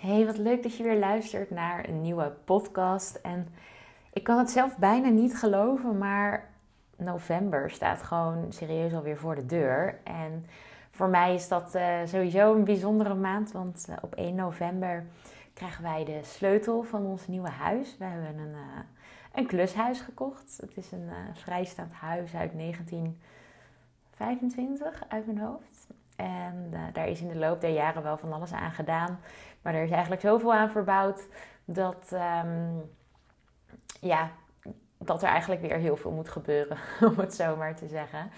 Hey, wat leuk dat je weer luistert naar een nieuwe podcast. En ik kan het zelf bijna niet geloven, maar november staat gewoon serieus alweer voor de deur. En voor mij is dat uh, sowieso een bijzondere maand, want uh, op 1 november krijgen wij de sleutel van ons nieuwe huis. We hebben een, uh, een klushuis gekocht. Het is een vrijstaand huis uit 1925 uit mijn hoofd. En daar is in de loop der jaren wel van alles aan gedaan. Maar er is eigenlijk zoveel aan verbouwd dat, um, ja, dat er eigenlijk weer heel veel moet gebeuren, om het zo maar te zeggen.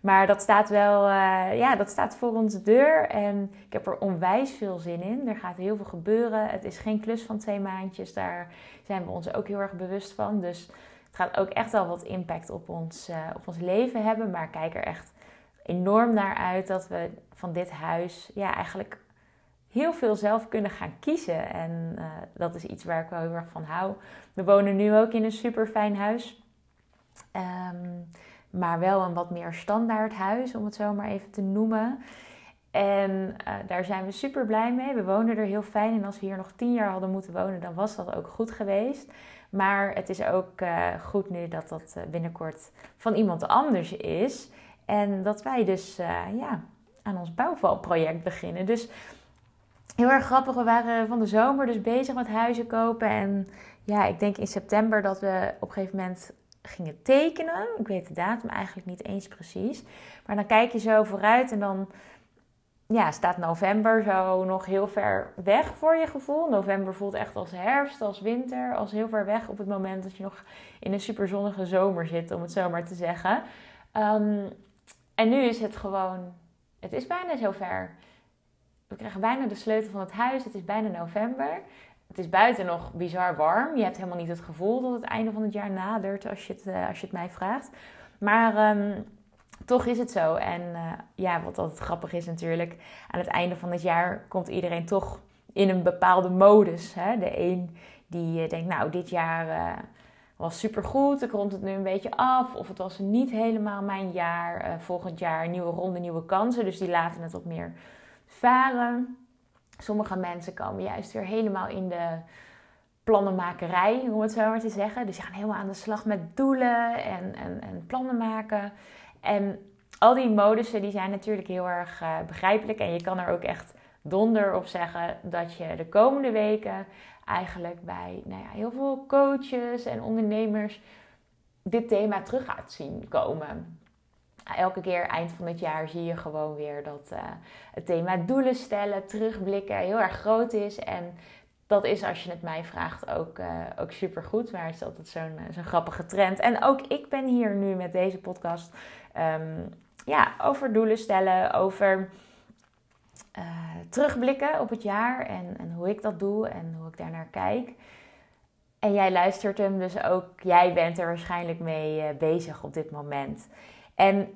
Maar dat staat wel, uh, ja, dat staat voor onze deur en ik heb er onwijs veel zin in. Er gaat heel veel gebeuren. Het is geen klus van twee maandjes, daar zijn we ons ook heel erg bewust van. Dus het gaat ook echt wel wat impact op ons, uh, op ons leven hebben. Maar ik kijk er echt enorm naar uit dat we van dit huis ja, eigenlijk heel veel zelf kunnen gaan kiezen. En uh, dat is iets waar ik wel heel erg van hou. We wonen nu ook in een super fijn huis. Um, maar wel een wat meer standaard huis, om het zo maar even te noemen. En uh, daar zijn we super blij mee. We wonen er heel fijn. En als we hier nog tien jaar hadden moeten wonen, dan was dat ook goed geweest. Maar het is ook uh, goed nu dat dat binnenkort van iemand anders is. En dat wij dus ja, aan ons bouwvalproject beginnen. Dus heel erg grappig. We waren van de zomer dus bezig met huizen kopen. En ja, ik denk in september dat we op een gegeven moment gingen tekenen. Ik weet de datum eigenlijk niet eens precies. Maar dan kijk je zo vooruit en dan ja, staat november zo nog heel ver weg voor je gevoel. November voelt echt als herfst, als winter, als heel ver weg op het moment dat je nog in een superzonnige zomer zit, om het zo maar te zeggen. Um, en nu is het gewoon, het is bijna zover. We krijgen bijna de sleutel van het huis. Het is bijna november. Het is buiten nog bizar warm. Je hebt helemaal niet het gevoel dat het einde van het jaar nadert als je het, uh, als je het mij vraagt. Maar um, toch is het zo. En uh, ja, wat altijd grappig is natuurlijk, aan het einde van het jaar komt iedereen toch in een bepaalde modus. Hè? De een die uh, denkt, nou, dit jaar was supergoed, ik rond het nu een beetje af. Of het was niet helemaal mijn jaar. volgend jaar nieuwe ronde, nieuwe kansen. Dus die laten het wat meer varen. Sommige mensen komen juist weer helemaal in de plannenmakerij, om het zo maar te zeggen. Dus die gaan helemaal aan de slag met doelen en, en, en plannen maken. En al die modussen die zijn natuurlijk heel erg uh, begrijpelijk. En je kan er ook echt donder op zeggen dat je de komende weken eigenlijk bij nou ja, heel veel coaches en ondernemers dit thema terug gaat zien komen elke keer eind van het jaar zie je gewoon weer dat uh, het thema doelen stellen, terugblikken heel erg groot is. En dat is, als je het mij vraagt, ook, uh, ook super goed. Maar het is altijd zo'n eh, zo'n grappige trend. En ook ik ben hier nu met deze podcast um, ja, over doelen stellen, over terugblikken op het jaar en, en hoe ik dat doe en hoe ik daarnaar kijk. En jij luistert hem, dus ook jij bent er waarschijnlijk mee bezig op dit moment. En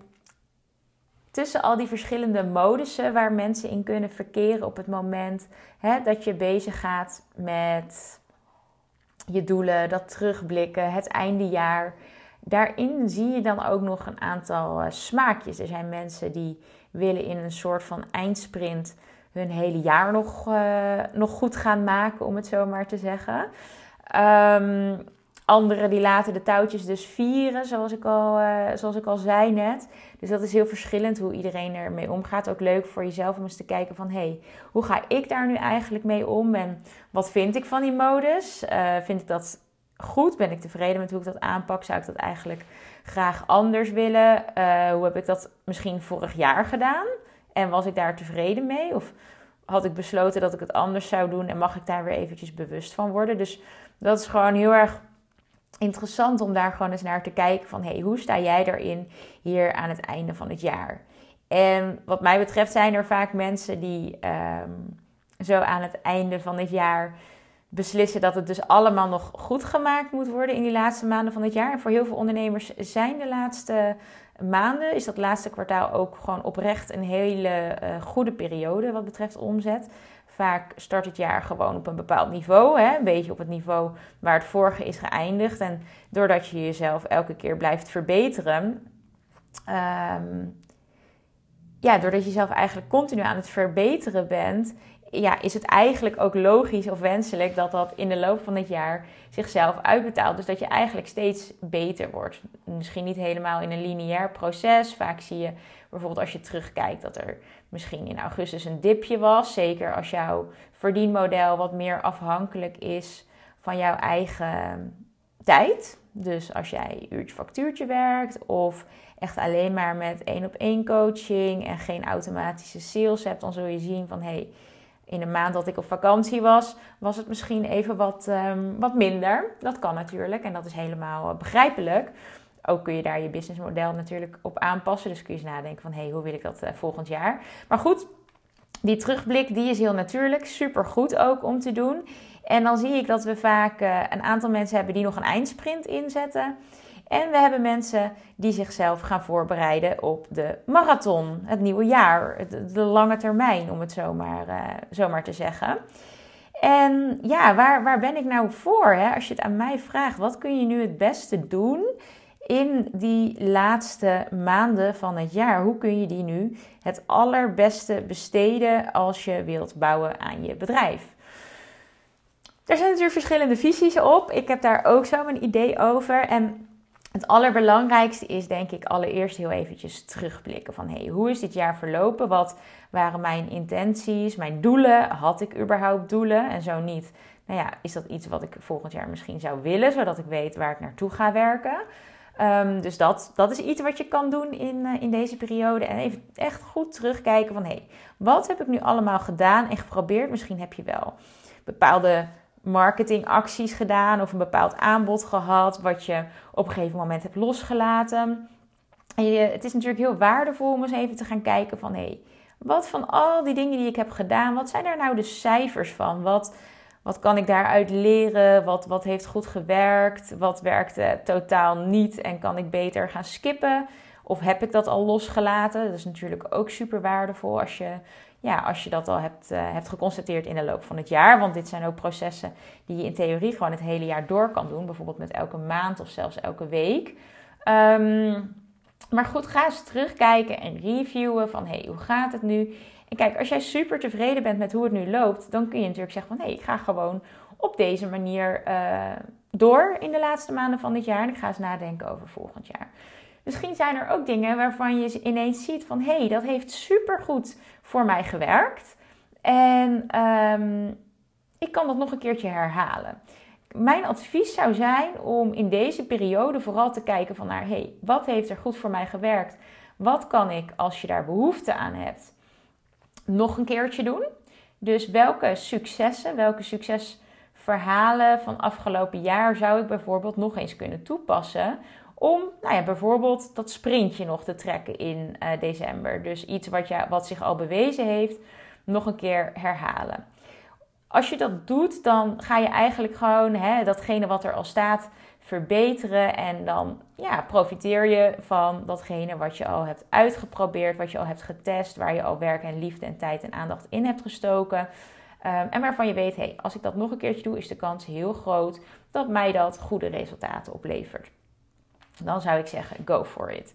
tussen al die verschillende modussen waar mensen in kunnen verkeren op het moment hè, dat je bezig gaat met je doelen, dat terugblikken, het eindejaar. Daarin zie je dan ook nog een aantal uh, smaakjes. Er zijn mensen die willen in een soort van eindsprint hun hele jaar nog, uh, nog goed gaan maken, om het zo maar te zeggen. Um, Anderen die laten de touwtjes dus vieren, zoals ik, al, uh, zoals ik al zei net. Dus dat is heel verschillend hoe iedereen ermee omgaat. Ook leuk voor jezelf om eens te kijken van... hé, hey, hoe ga ik daar nu eigenlijk mee om? En wat vind ik van die modus? Uh, vind ik dat goed? Ben ik tevreden met hoe ik dat aanpak? Zou ik dat eigenlijk graag anders willen? Uh, hoe heb ik dat misschien vorig jaar gedaan? En was ik daar tevreden mee? Of had ik besloten dat ik het anders zou doen... en mag ik daar weer eventjes bewust van worden? Dus dat is gewoon heel erg interessant om daar gewoon eens naar te kijken van hey, hoe sta jij erin hier aan het einde van het jaar? En wat mij betreft zijn er vaak mensen die um, zo aan het einde van het jaar beslissen dat het dus allemaal nog goed gemaakt moet worden in die laatste maanden van het jaar. En voor heel veel ondernemers zijn de laatste maanden, is dat laatste kwartaal ook gewoon oprecht een hele uh, goede periode wat betreft omzet. Vaak start het jaar gewoon op een bepaald niveau, hè? een beetje op het niveau waar het vorige is geëindigd. En doordat je jezelf elke keer blijft verbeteren, um, ja, doordat je jezelf eigenlijk continu aan het verbeteren bent, ja, is het eigenlijk ook logisch of wenselijk dat dat in de loop van het jaar zichzelf uitbetaalt. Dus dat je eigenlijk steeds beter wordt. Misschien niet helemaal in een lineair proces. Vaak zie je bijvoorbeeld als je terugkijkt dat er misschien in augustus een dipje was. Zeker als jouw verdienmodel wat meer afhankelijk is van jouw eigen tijd. Dus als jij uurtje factuurtje werkt of echt alleen maar met één op één coaching en geen automatische sales hebt, dan zul je zien van hé, hey, in een maand dat ik op vakantie was, was het misschien even wat, um, wat minder. Dat kan natuurlijk en dat is helemaal uh, begrijpelijk. Ook kun je daar je businessmodel natuurlijk op aanpassen. Dus kun je eens nadenken van, hé, hey, hoe wil ik dat uh, volgend jaar? Maar goed, die terugblik, die is heel natuurlijk. Super goed ook om te doen. En dan zie ik dat we vaak uh, een aantal mensen hebben die nog een eindsprint inzetten. En we hebben mensen die zichzelf gaan voorbereiden op de marathon, het nieuwe jaar, de, lange termijn, om het zomaar, uh, zomaar te zeggen. En ja, waar, waar ben ik nou voor? Hè? Als je het aan mij vraagt, wat kun je nu het beste doen in die laatste maanden van het jaar? Hoe kun je die nu het allerbeste besteden als je wilt bouwen aan je bedrijf? Er zijn natuurlijk verschillende visies op. Ik heb daar ook zo mijn idee over. En het allerbelangrijkste is denk ik allereerst heel eventjes terugblikken van hey, hoe is dit jaar verlopen? Wat waren mijn intenties, mijn doelen? Had ik überhaupt doelen? En zo niet. Nou ja, is dat iets wat ik volgend jaar misschien zou willen, zodat ik weet waar ik naartoe ga werken? Um, dus dat, dat is iets wat je kan doen in, uh, in deze periode. En even echt goed terugkijken van hé, hey, wat heb ik nu allemaal gedaan en geprobeerd? Misschien heb je wel bepaalde marketingacties gedaan of een bepaald aanbod gehad wat je op een gegeven moment hebt losgelaten. En het is natuurlijk heel waardevol om eens even te gaan kijken van hé, hey, wat van al die dingen die ik heb gedaan, wat zijn daar nou de cijfers van? Wat, wat kan ik daaruit leren? Wat, wat heeft goed gewerkt? Wat werkte totaal niet en kan ik beter gaan skippen? Of heb ik dat al losgelaten? Dat is natuurlijk ook super waardevol als je ja, als je dat al hebt, uh, hebt geconstateerd in de loop van het jaar. Want dit zijn ook processen die je in theorie gewoon het hele jaar door kan doen. Bijvoorbeeld met elke maand of zelfs elke week. Um, maar goed, ga eens terugkijken en reviewen van hey, hoe gaat het nu? En kijk, als jij super tevreden bent met hoe het nu loopt, dan kun je natuurlijk zeggen van hé, ik ga gewoon op deze manier uh, door in de laatste maanden van dit jaar. En ik ga eens nadenken over volgend jaar. Misschien zijn er ook dingen waarvan je ineens ziet van hé, hey, dat heeft supergoed voor mij gewerkt. En um, ik kan dat nog een keertje herhalen. Mijn advies zou zijn om in deze periode vooral te kijken van naar hey, wat heeft er goed voor mij gewerkt? Wat kan ik als je daar behoefte aan hebt nog een keertje doen? Dus welke successen, welke succesverhalen van afgelopen jaar zou ik bijvoorbeeld nog eens kunnen toepassen om nou ja, bijvoorbeeld dat sprintje nog te trekken in uh, december. Dus iets wat, je, wat zich al bewezen heeft, nog een keer herhalen. Als je dat doet, dan ga je eigenlijk gewoon hè, datgene wat er al staat verbeteren. En dan ja, profiteer je van datgene wat je al hebt uitgeprobeerd, wat je al hebt getest, waar je al werk en liefde en tijd en aandacht in hebt gestoken. Um, en waarvan je weet, hey, als ik dat nog een keertje doe, is de kans heel groot dat mij dat goede resultaten oplevert dan zou ik zeggen: go for it.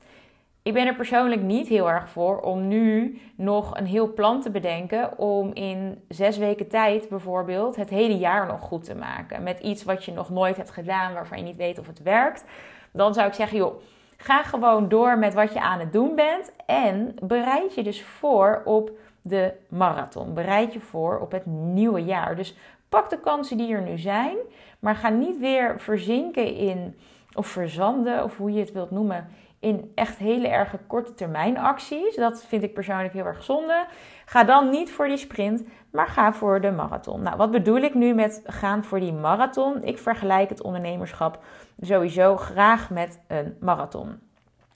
Ik ben er persoonlijk niet heel erg voor om nu nog een heel plan te bedenken om in zes weken tijd bijvoorbeeld het hele jaar nog goed te maken. Met iets wat je nog nooit hebt gedaan, waarvan je niet weet of het werkt. Dan zou ik zeggen, joh, ga gewoon door met wat je aan het doen bent en bereid je dus voor op de marathon. Bereid je voor op het nieuwe jaar. Dus pak de kansen die er nu zijn, maar ga niet weer verzinken in of verzanden, of hoe je het wilt noemen, in echt hele erge korte termijn acties. Dat vind ik persoonlijk heel erg zonde. Ga dan niet voor die sprint, maar ga voor de marathon. Nou, wat bedoel ik nu met gaan voor die marathon? Ik vergelijk het ondernemerschap sowieso graag met een marathon.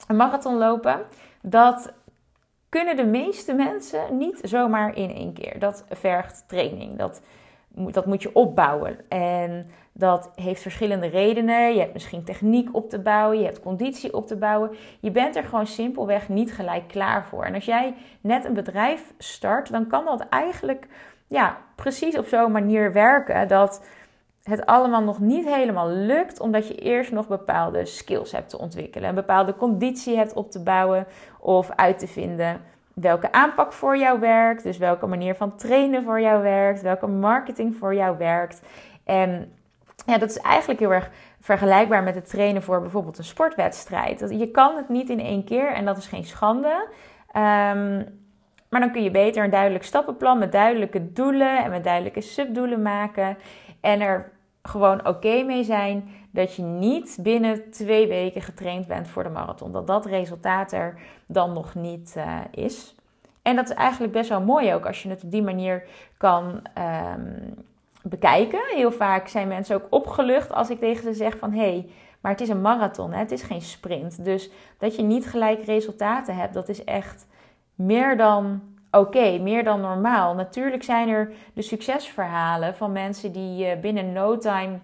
Een marathon lopen, dat kunnen de meeste mensen niet zomaar in één keer. Dat vergt training. Dat, dat moet je opbouwen. En dat heeft verschillende redenen. Je hebt misschien techniek op te bouwen, je hebt conditie op te bouwen. Je bent er gewoon simpelweg niet gelijk klaar voor. En als jij net een bedrijf start, dan kan dat eigenlijk ja, precies op zo'n manier werken dat het allemaal nog niet helemaal lukt, omdat je eerst nog bepaalde skills hebt te ontwikkelen, een bepaalde conditie hebt op te bouwen of uit te vinden welke aanpak voor jou werkt. Dus welke manier van trainen voor jou werkt. Welke marketing voor jou werkt. En ja, dat is eigenlijk heel erg vergelijkbaar met het trainen voor bijvoorbeeld een sportwedstrijd. Je kan het niet in één keer en dat is geen schande. Ehm, maar dan kun je beter een duidelijk stappenplan met duidelijke doelen en met duidelijke subdoelen maken. En er gewoon oké mee zijn dat je niet binnen twee weken getraind bent voor de marathon. Dat dat resultaat er dan nog niet uh, is. En dat is eigenlijk best wel mooi ook als je het op die manier kan um, bekijken. Heel vaak zijn mensen ook opgelucht als ik tegen ze zeg van hé, hey, maar het is een marathon, hè? het is geen sprint. Dus dat je niet gelijk resultaten hebt, dat is echt meer dan oké, meer dan normaal. Natuurlijk zijn er de succesverhalen van mensen die uh, binnen no time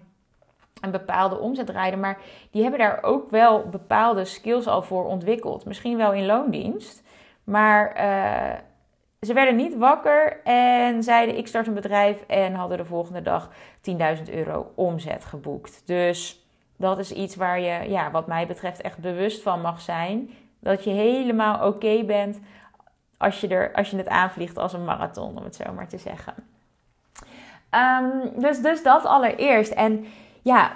een bepaalde omzet rijden, maar die hebben daar ook wel bepaalde skills al voor ontwikkeld. Misschien wel in loondienst, maar uh, ze werden niet wakker en zeiden ik start een bedrijf en hadden de volgende dag 10.000 euro omzet geboekt. Dus dat is iets waar je, ja, wat mij betreft, echt bewust van mag zijn. Dat je helemaal oké bent als je, er, als je het aanvliegt als een marathon, om het zo maar te zeggen. Um, dus, dus dat allereerst. En ja,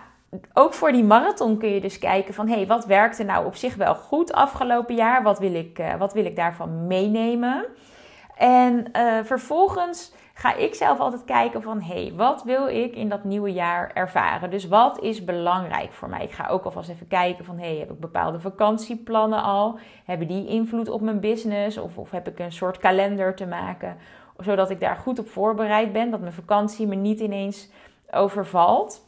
ook voor die marathon kun je dus kijken van... hé, hey, wat werkte nou op zich wel goed afgelopen jaar? Wat wil ik, uh, wat wil ik daarvan meenemen? En uh, vervolgens ga ik zelf altijd kijken van... hé, hey, wat wil ik in dat nieuwe jaar ervaren? Dus wat is belangrijk voor mij? Ik ga ook alvast even kijken van... hé, hey, heb ik bepaalde vakantieplannen al? Hebben die invloed op mijn business? Of, of heb ik een soort kalender te maken... zodat ik daar goed op voorbereid ben? Dat mijn vakantie me niet ineens overvalt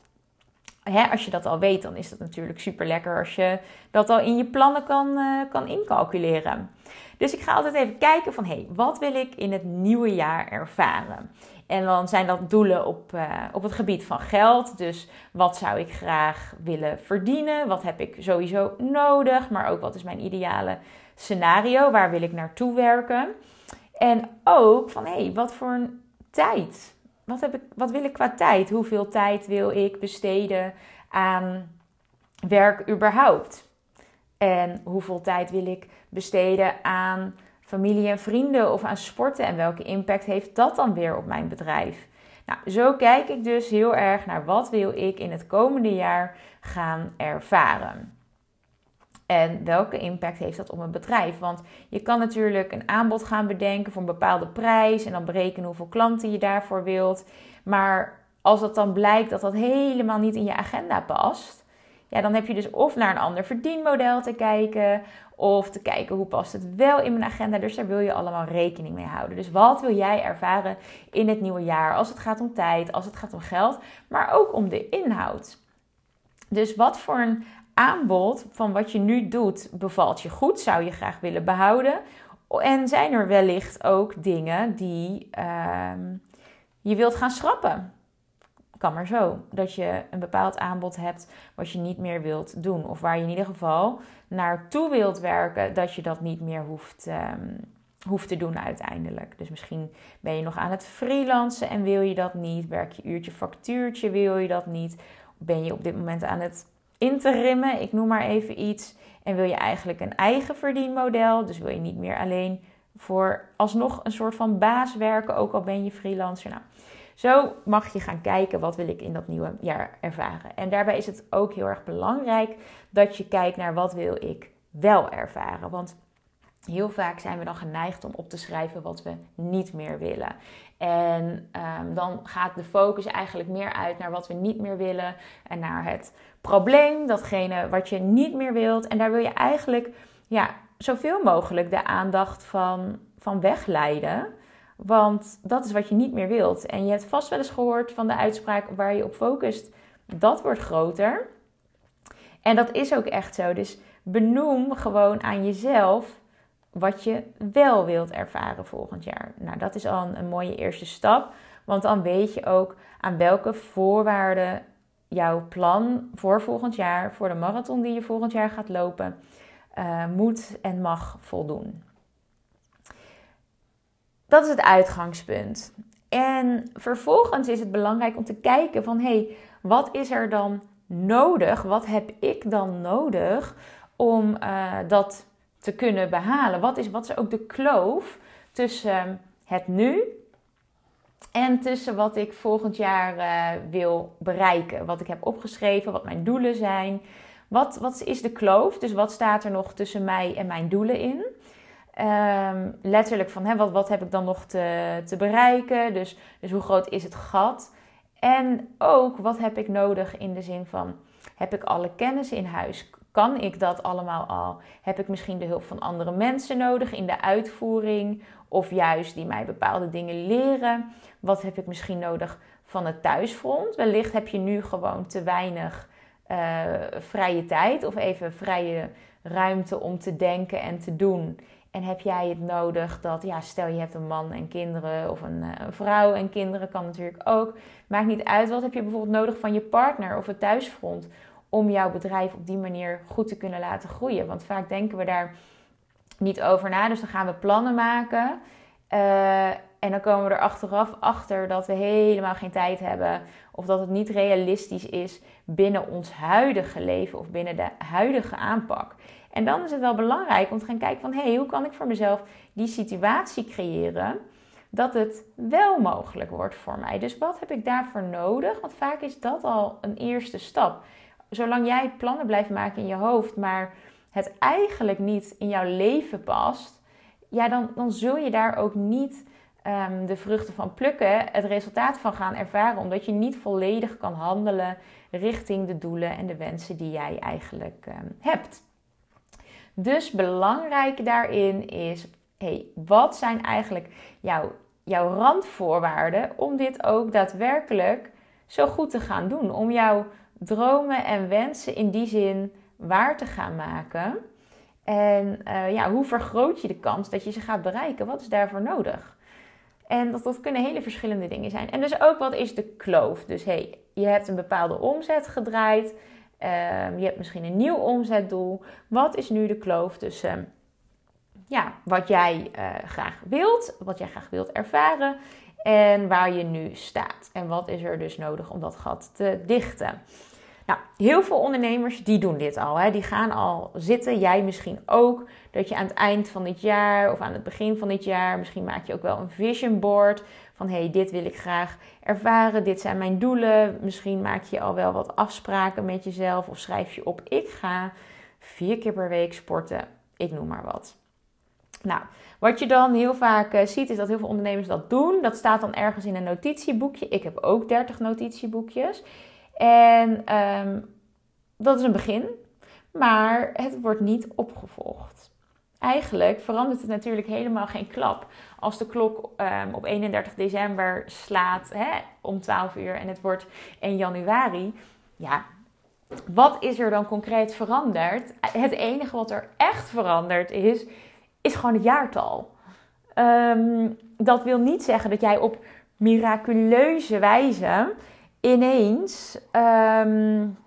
als je dat al weet, dan is dat natuurlijk super lekker als je dat al in je plannen kan, uh, kan incalculeren. Dus ik ga altijd even kijken van, hé, hey, wat wil ik in het nieuwe jaar ervaren? En dan zijn dat doelen op, uh, op het gebied van geld. Dus wat zou ik graag willen verdienen? Wat heb ik sowieso nodig? Maar ook wat is mijn ideale scenario? Waar wil ik naartoe werken? En ook van, hé, hey, wat voor een tijd wat, heb ik, wat wil ik qua tijd? Hoeveel tijd wil ik besteden aan werk überhaupt? En hoeveel tijd wil ik besteden aan familie en vrienden of aan sporten? En welke impact heeft dat dan weer op mijn bedrijf? Nou, zo kijk ik dus heel erg naar wat wil ik in het komende jaar gaan ervaren. En welke impact heeft dat op een bedrijf? Want je kan natuurlijk een aanbod gaan bedenken voor een bepaalde prijs en dan berekenen hoeveel klanten je daarvoor wilt. Maar als het dan blijkt dat dat helemaal niet in je agenda past, ja, dan heb je dus of naar een ander verdienmodel te kijken, of te kijken hoe past het wel in mijn agenda. Dus daar wil je allemaal rekening mee houden. Dus wat wil jij ervaren in het nieuwe jaar als het gaat om tijd, als het gaat om geld, maar ook om de inhoud? Dus wat voor een aanbod van wat je nu doet bevalt je goed, zou je graag willen behouden. En zijn er wellicht ook dingen die uh, je wilt gaan schrappen? Kan maar zo. Dat je een bepaald aanbod hebt wat je niet meer wilt doen. Of waar je in ieder geval naartoe wilt werken, dat je dat niet meer hoeft, um, hoeft te doen uiteindelijk. Dus misschien ben je nog aan het freelancen en wil je dat niet. Werk je uurtje factuurtje, wil je dat niet. Ben je op dit moment aan het in te rimmen. Ik noem maar even iets. En wil je eigenlijk een eigen verdienmodel. Dus wil je niet meer alleen voor alsnog een soort van baas werken, ook al ben je freelancer. Nou, zo mag je gaan kijken wat wil ik in dat nieuwe jaar ervaren. En daarbij is het ook heel erg belangrijk dat je kijkt naar wat wil ik wel ervaren. Want heel vaak zijn we dan geneigd om op te schrijven wat we niet meer willen. En um, dan gaat de focus eigenlijk meer uit naar wat we niet meer willen en naar het probleem, datgene wat je niet meer wilt. En daar wil je eigenlijk ja, zoveel mogelijk de aandacht van, van wegleiden. Want dat is wat je niet meer wilt. En je hebt vast wel eens gehoord van de uitspraak waar je op focust, dat wordt groter. En dat is ook echt zo. Dus benoem gewoon aan jezelf wat je wel wilt ervaren volgend jaar. Nou, dat is al een, mooie eerste stap. Want dan weet je ook aan welke voorwaarden jouw plan voor volgend jaar, voor de marathon die je volgend jaar gaat lopen, uh, moet en mag voldoen. Dat is het uitgangspunt. En vervolgens is het belangrijk om te kijken van hé, hey, wat is er dan nodig? Wat heb ik dan nodig om uh, dat te kunnen behalen? Wat is, wat is ook de kloof tussen het nu en tussen wat ik volgend jaar uh, wil bereiken? Wat ik heb opgeschreven, wat mijn doelen zijn. Wat, wat is de kloof? Dus wat staat er nog tussen mij en mijn doelen in? Um, letterlijk van hè, wat, wat heb ik dan nog te, te bereiken? Dus, dus hoe groot is het gat? En ook wat heb ik nodig in de zin van: heb ik alle kennis in huis? Kan ik dat allemaal al? Heb ik misschien de hulp van andere mensen nodig in de uitvoering? Of juist die mij bepaalde dingen leren? Wat heb ik misschien nodig van het thuisfront? Wellicht heb je nu gewoon te weinig uh, vrije tijd of even vrije ruimte om te denken en te doen. En heb jij het nodig dat, ja, stel je hebt een man en kinderen of een, uh, een, vrouw en kinderen, kan natuurlijk ook. Maakt niet uit. Wat heb je bijvoorbeeld nodig van je partner of het thuisfront om jouw bedrijf op die manier goed te kunnen laten groeien? Want vaak denken we daar niet over na. Dus dan gaan we plannen maken. Uh, en dan komen we er achteraf achter dat we helemaal geen tijd hebben. Of dat het niet realistisch is binnen ons huidige leven of binnen de huidige aanpak. En dan is het wel belangrijk om te gaan kijken van hé, hey, hoe kan ik voor mezelf die situatie creëren dat het wel mogelijk wordt voor mij. Dus wat heb ik daarvoor nodig? Want vaak is dat al een eerste stap. Zolang jij plannen blijft maken in je hoofd, maar het eigenlijk niet in jouw leven past, ja, dan, dan zul je daar ook niet um, de vruchten van plukken, het resultaat van gaan ervaren, omdat je niet volledig kan handelen richting de doelen en de wensen die jij eigenlijk um, hebt. Dus belangrijk daarin is, hey, wat zijn eigenlijk jouw, jouw randvoorwaarden om dit ook daadwerkelijk zo goed te gaan doen? Om jouw dromen en wensen in die zin waar te gaan maken. En uh, ja, hoe vergroot je de kans dat je ze gaat bereiken? Wat is daarvoor nodig? En dat, dat kunnen hele verschillende dingen zijn. En dus ook wat is de kloof? Dus hey, je hebt een bepaalde omzet gedraaid. Um, je hebt misschien een nieuw omzetdoel. Wat is nu de kloof tussen ja, wat jij uh, graag wilt, wat jij graag wilt ervaren en waar je nu staat? En wat is er dus nodig om dat gat te dichten? Nou, heel veel ondernemers die doen dit al. Hè. Die gaan al zitten. Jij misschien ook. Dat je aan het eind van dit jaar of aan het begin van dit jaar, misschien maak je ook wel een vision board. Van hé, hey, dit wil ik graag ervaren. Dit zijn mijn doelen. Misschien maak je al wel wat afspraken met jezelf. Of schrijf je op: ik ga vier keer per week sporten. Ik noem maar wat. Nou, wat je dan heel vaak uh, ziet, is dat heel veel ondernemers dat doen. Dat staat dan ergens in een notitieboekje. Ik heb ook 30 notitieboekjes. En um, dat is een begin, maar het wordt niet opgevolgd. Eigenlijk verandert het natuurlijk helemaal geen klap. Als de klok um, op 31 december slaat hè, om 12 uur en het wordt 1 januari. Ja, wat is er dan concreet veranderd? Het enige wat er echt veranderd is, is gewoon het jaartal. Um, dat wil niet zeggen dat jij op miraculeuze wijze ineens um,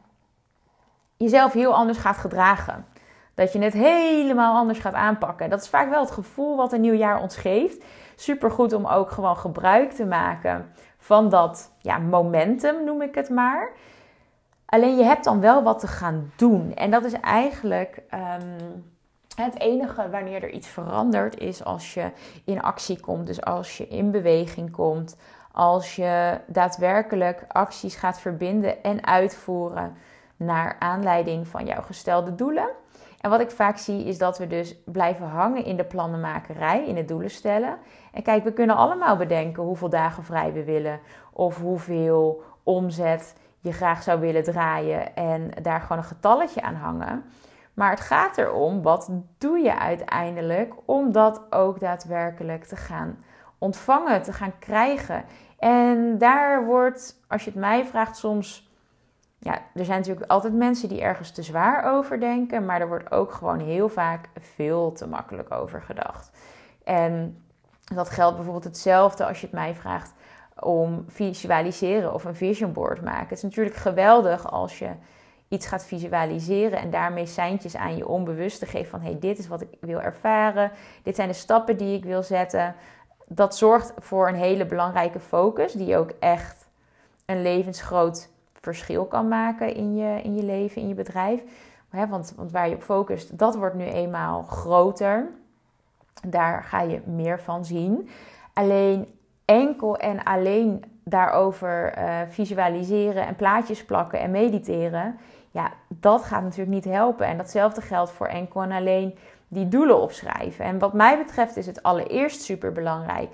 jezelf heel anders gaat gedragen. Dat je het helemaal anders gaat aanpakken. Dat is vaak wel het gevoel wat een nieuw jaar ons geeft. Super goed om ook gewoon gebruik te maken van dat ja, momentum, noem ik het maar. Alleen je hebt dan wel wat te gaan doen. En dat is eigenlijk um, het enige wanneer er iets verandert, is als je in actie komt. Dus als je in beweging komt als je daadwerkelijk acties gaat verbinden en uitvoeren naar aanleiding van jouw gestelde doelen. En wat ik vaak zie is dat we dus blijven hangen in de plannenmakerij, in het doelen stellen. En kijk, we kunnen allemaal bedenken hoeveel dagen vrij we willen of hoeveel omzet je graag zou willen draaien en daar gewoon een getalletje aan hangen. Maar het gaat erom, wat doe je uiteindelijk om dat ook daadwerkelijk te gaan ontvangen, te gaan krijgen. En daar wordt, als je het mij vraagt, soms. Ja, er zijn natuurlijk altijd mensen die ergens te zwaar over denken, maar er wordt ook gewoon heel vaak veel te makkelijk over gedacht. En dat geldt bijvoorbeeld hetzelfde als je het mij vraagt om visualiseren of een vision board maken. Het is natuurlijk geweldig als je iets gaat visualiseren en daarmee seintjes aan je onbewuste geeft van hey, dit is wat ik wil ervaren, dit zijn de stappen die ik wil zetten dat zorgt voor een hele belangrijke focus, die ook echt een levensgroot verschil kan maken in je, in je leven, in je bedrijf. Want, want waar je op focust, dat wordt nu eenmaal groter. Daar ga je meer van zien. Alleen enkel en alleen daarover uh, visualiseren en plaatjes plakken en mediteren. Ja, dat gaat natuurlijk niet helpen. En datzelfde geldt voor enkel en alleen die doelen opschrijven. En wat mij betreft is het allereerst super belangrijk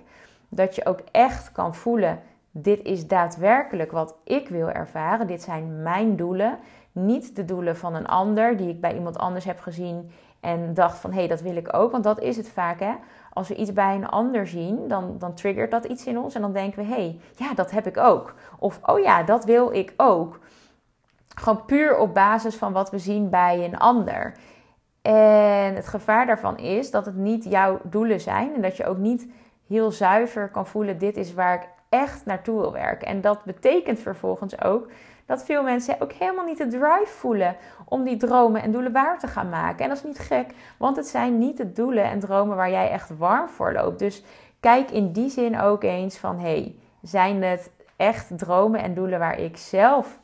dat je ook echt kan voelen: dit is daadwerkelijk wat ik wil ervaren. Dit zijn mijn doelen. Niet de doelen van een ander die ik bij iemand anders heb gezien en dacht van hé, hey, dat wil ik ook. Want dat is het vaak hè. Als we iets bij een ander zien, dan, dan triggert dat iets in ons en dan denken we hé, hey, ja, dat heb ik ook. Of oh ja, dat wil ik ook. Gewoon puur op basis van wat we zien bij een ander. En het gevaar daarvan is dat het niet jouw doelen zijn en dat je ook niet heel zuiver kan voelen: dit is waar ik echt naartoe wil werken. En dat betekent vervolgens ook dat veel mensen ook helemaal niet de drive voelen om die dromen en doelen waar te gaan maken. En dat is niet gek, want het zijn niet de doelen en dromen waar jij echt warm voor loopt. Dus kijk in die zin ook eens van: hey, zijn het echt dromen en doelen waar ik zelf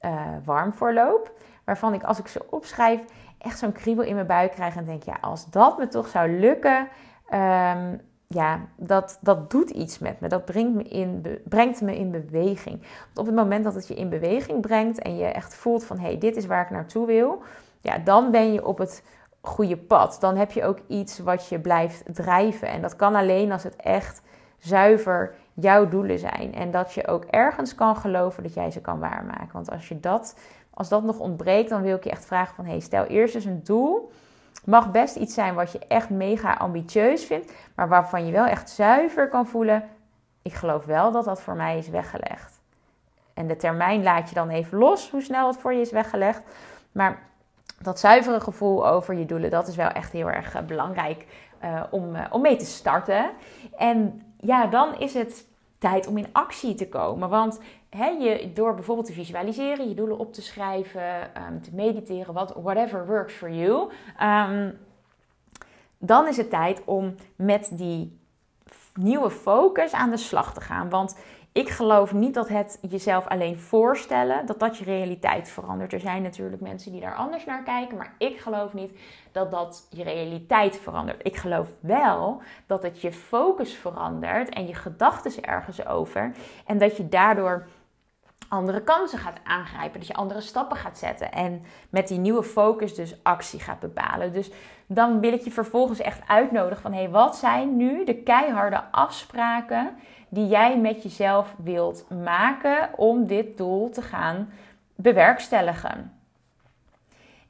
uh, warm voor loop? Waarvan ik als ik ze opschrijf echt zo'n kriebel in mijn buik krijg en denk: ja, als dat me toch zou lukken. Um, ja, dat, dat doet iets met me. Dat brengt me, in, brengt me in beweging. Want op het moment dat het je in beweging brengt en je echt voelt van hé, hey, dit is waar ik naartoe wil, ja, dan ben je op het goede pad. Dan heb je ook iets wat je blijft drijven. En dat kan alleen als het echt zuiver jouw doelen zijn. En dat je ook ergens kan geloven dat jij ze kan waarmaken. Want als je dat, als dat nog ontbreekt, dan wil ik je echt vragen van hey, stel eerst eens een doel Mag best iets zijn wat je echt mega ambitieus vindt, maar waarvan je wel echt zuiver kan voelen. Ik geloof wel dat dat voor mij is weggelegd. En de termijn laat je dan even los, hoe snel het voor je is weggelegd. Maar dat zuivere gevoel over je doelen, dat is wel echt heel erg eh, belangrijk uh, om, uh, om mee te starten. En ja, dan is het tijd om in actie te komen. Want je, door bijvoorbeeld te visualiseren, je doelen op te schrijven, ehm, te mediteren, wat, whatever works for you. Um, dan is het tijd om met die nieuwe focus aan de slag te gaan. Want ik geloof niet dat het jezelf alleen voorstellen, dat dat je realiteit verandert. Er zijn natuurlijk mensen die daar anders naar kijken, maar ik geloof niet dat dat je realiteit verandert. Ik geloof wel dat het je focus verandert en je gedachten ergens over. En dat je daardoor andere kansen gaat aangrijpen, dat je andere stappen gaat zetten en met die nieuwe focus dus actie gaat bepalen. Dus dan wil ik je vervolgens echt uitnodigen van hé, hey, wat zijn nu de keiharde afspraken die jij met jezelf wilt maken om dit doel te gaan bewerkstelligen?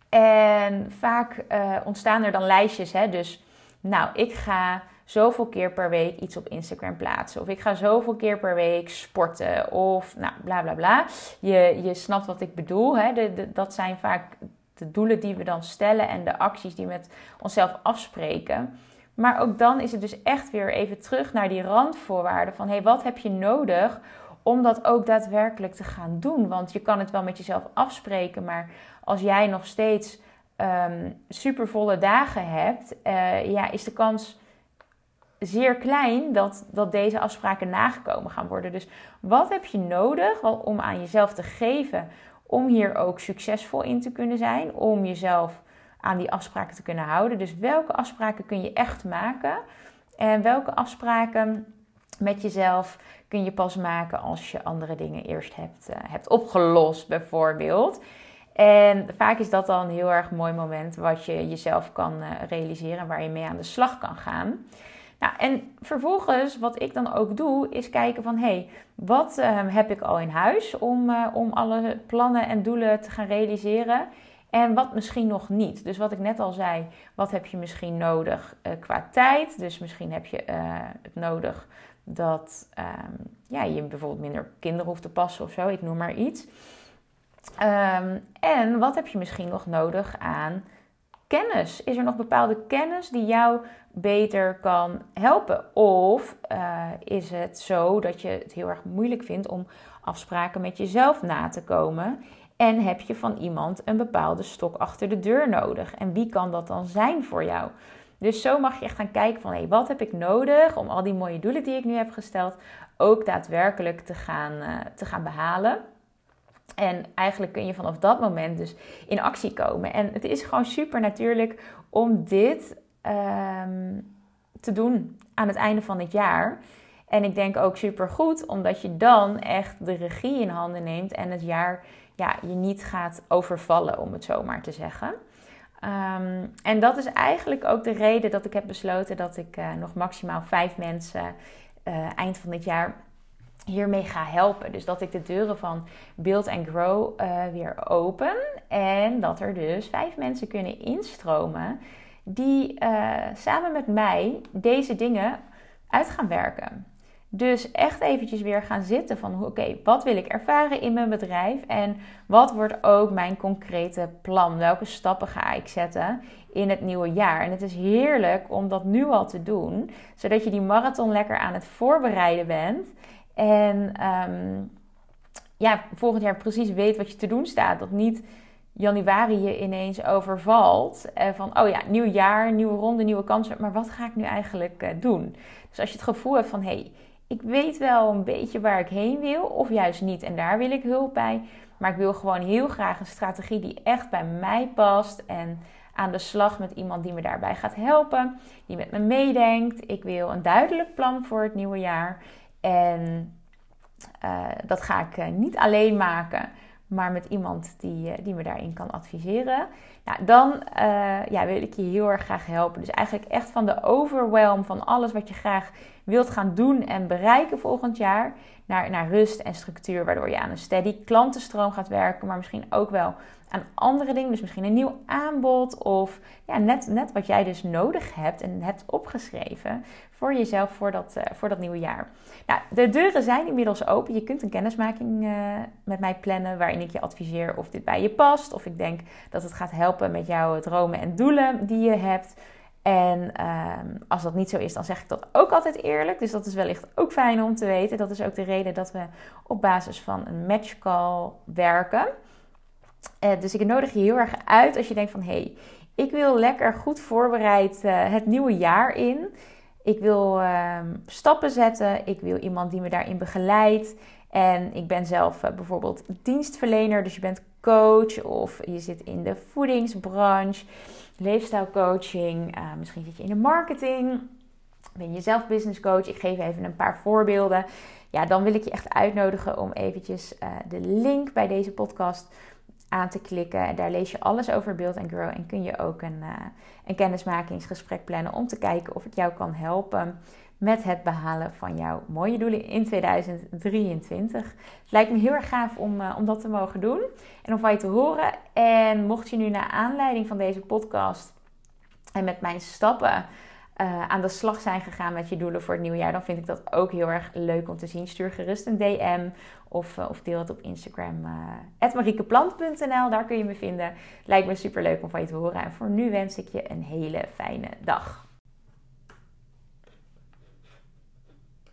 En vaak uh, ontstaan er dan lijstjes, hè? dus nou, ik ga zoveel keer per week iets op Instagram plaatsen. Of ik ga zoveel keer per week sporten. Of nou, bla bla bla. Je, je snapt wat ik bedoel. Hè? De, dat zijn vaak de doelen die we dan stellen en de acties die we met onszelf afspreken. Maar ook dan is het dus echt weer even terug naar die randvoorwaarden van hey, wat heb je nodig om dat ook daadwerkelijk te gaan doen? Want je kan het wel met jezelf afspreken, maar als jij nog steeds ehm, super volle dagen hebt, uh, ja, is de kans zeer klein dat, dat deze afspraken nagekomen gaan worden. Dus wat heb je nodig om aan jezelf te geven om hier ook succesvol in te kunnen zijn, om jezelf aan die afspraken te kunnen houden? Dus welke afspraken kun je echt maken en welke afspraken met jezelf kun je pas maken als je andere dingen eerst hebt, uh, hebt opgelost, bijvoorbeeld. En vaak is dat dan een heel erg mooi moment wat je jezelf kan uh, realiseren, waar je mee aan de slag kan gaan. Nou, en vervolgens, wat ik dan ook doe, is kijken van... hé, hey, wat uh, heb ik al in huis om, uh, om alle plannen en doelen te gaan realiseren... En wat misschien nog niet. Dus wat ik net al zei, wat heb je misschien nodig uh, qua tijd? Dus misschien heb je het nodig dat um, ja, je bijvoorbeeld minder kinderen hoeft te passen of zo. Ik noem maar iets. Um, en wat heb je misschien nog nodig aan kennis? Is er nog bepaalde kennis die jou beter kan helpen? Of uh, is het zo dat je het heel erg moeilijk vindt om afspraken met jezelf na te komen? En heb je van iemand een bepaalde stok achter de deur nodig? En wie kan dat dan zijn voor jou? Dus zo mag je echt gaan kijken van hey, wat heb ik nodig om al die mooie doelen die ik nu heb gesteld ook daadwerkelijk te gaan, uh, te gaan behalen. En eigenlijk kun je vanaf dat moment dus in actie komen. En het is gewoon super natuurlijk om dit ehm, te doen aan het einde van het jaar. En ik denk ook super goed, omdat je dan echt de regie in handen neemt en het jaar ja, je niet gaat overvallen, om het zo maar te zeggen. Ehm, en dat is eigenlijk ook de reden dat ik heb besloten dat ik uh, nog maximaal vijf mensen uh, eind van dit jaar hiermee ga helpen. Dus dat ik de deuren van Build and Grow uh, weer open. En dat er dus vijf mensen kunnen instromen die samen met mij deze dingen uit gaan werken. Dus echt eventjes weer gaan zitten van oké, wat wil ik ervaren in mijn bedrijf en wat wordt ook mijn concrete plan? Welke stappen ga ik zetten in het nieuwe jaar? En het is heerlijk om dat nu al te doen, zodat je die marathon lekker aan het voorbereiden bent en ehm, ja, volgend jaar precies weet wat je te doen staat. Dat niet januari je ineens overvalt. Uh, van, oh ja, nieuw jaar, nieuwe ronde, nieuwe kansen. Maar wat ga ik nu eigenlijk uh, doen? Dus als je het gevoel hebt van, hé, hey, ik weet wel een beetje waar ik heen wil, of juist niet. En daar wil ik hulp bij. Maar ik wil gewoon heel graag een strategie die echt bij mij past. En aan de slag met iemand die me daarbij gaat helpen. Die met me meedenkt. Ik wil een duidelijk plan voor het nieuwe jaar. En uh, dat ga ik uh, niet alleen maken, maar met iemand die, uh, die me daarin kan adviseren. Nou, dan ja, wil ik je heel erg graag helpen. Dus eigenlijk echt van de overwhelm van alles wat je graag wilt gaan doen en bereiken volgend jaar. Naar, naar rust en structuur, waardoor je aan een steady klantenstroom gaat werken, maar misschien ook wel aan andere dingen. Dus misschien een nieuw aanbod of ja, net, net wat jij dus nodig hebt en hebt opgeschreven voor jezelf voor dat, uh, voor dat nieuwe jaar. Nou, de deuren zijn inmiddels open. Je kunt een kennismaking uh, met mij plannen waarin ik je adviseer of dit bij je past. Of ik denk dat het gaat helpen met jouw dromen en doelen die je hebt. En uh, als dat niet zo is, dan zeg ik dat ook altijd eerlijk. Dus dat is wellicht ook fijn om te weten. Dat is ook de reden dat we op basis van een matchcall werken. Uh, dus ik nodig je heel erg uit als je denkt van... hé, hey, ik wil lekker goed voorbereid uh, het nieuwe jaar in. Ik wil ehm, stappen zetten. Ik wil iemand die me daarin begeleidt. En ik ben zelf uh, bijvoorbeeld dienstverlener. Dus je bent coach of je zit in de voedingsbranche leefstijlcoaching, uh, misschien zit je in de marketing, ben je zelf business coach. Ik geef even een paar voorbeelden. Ja, dan wil ik je echt uitnodigen om eventjes uh, de link bij deze podcast aan te klikken. En daar lees je alles over Build and Grow en kun je ook een, een kennismakingsgesprek plannen om te kijken of ik jou kan helpen met het behalen van jouw mooie doelen in 2023. Het lijkt me heel erg gaaf om, uh, om dat te mogen doen en om van je te horen. En mocht je nu naar aanleiding van deze podcast en met mijn stappen uh, aan de slag zijn gegaan met je doelen voor het nieuwe jaar, dan vind ik dat ook heel erg leuk om te zien. Stuur gerust een DM of, uh, of deel het op Instagram. Uh, mariekeplant.nl, daar kun je me vinden. Lijkt me super leuk om van je te horen. En voor nu wens ik je een hele fijne dag.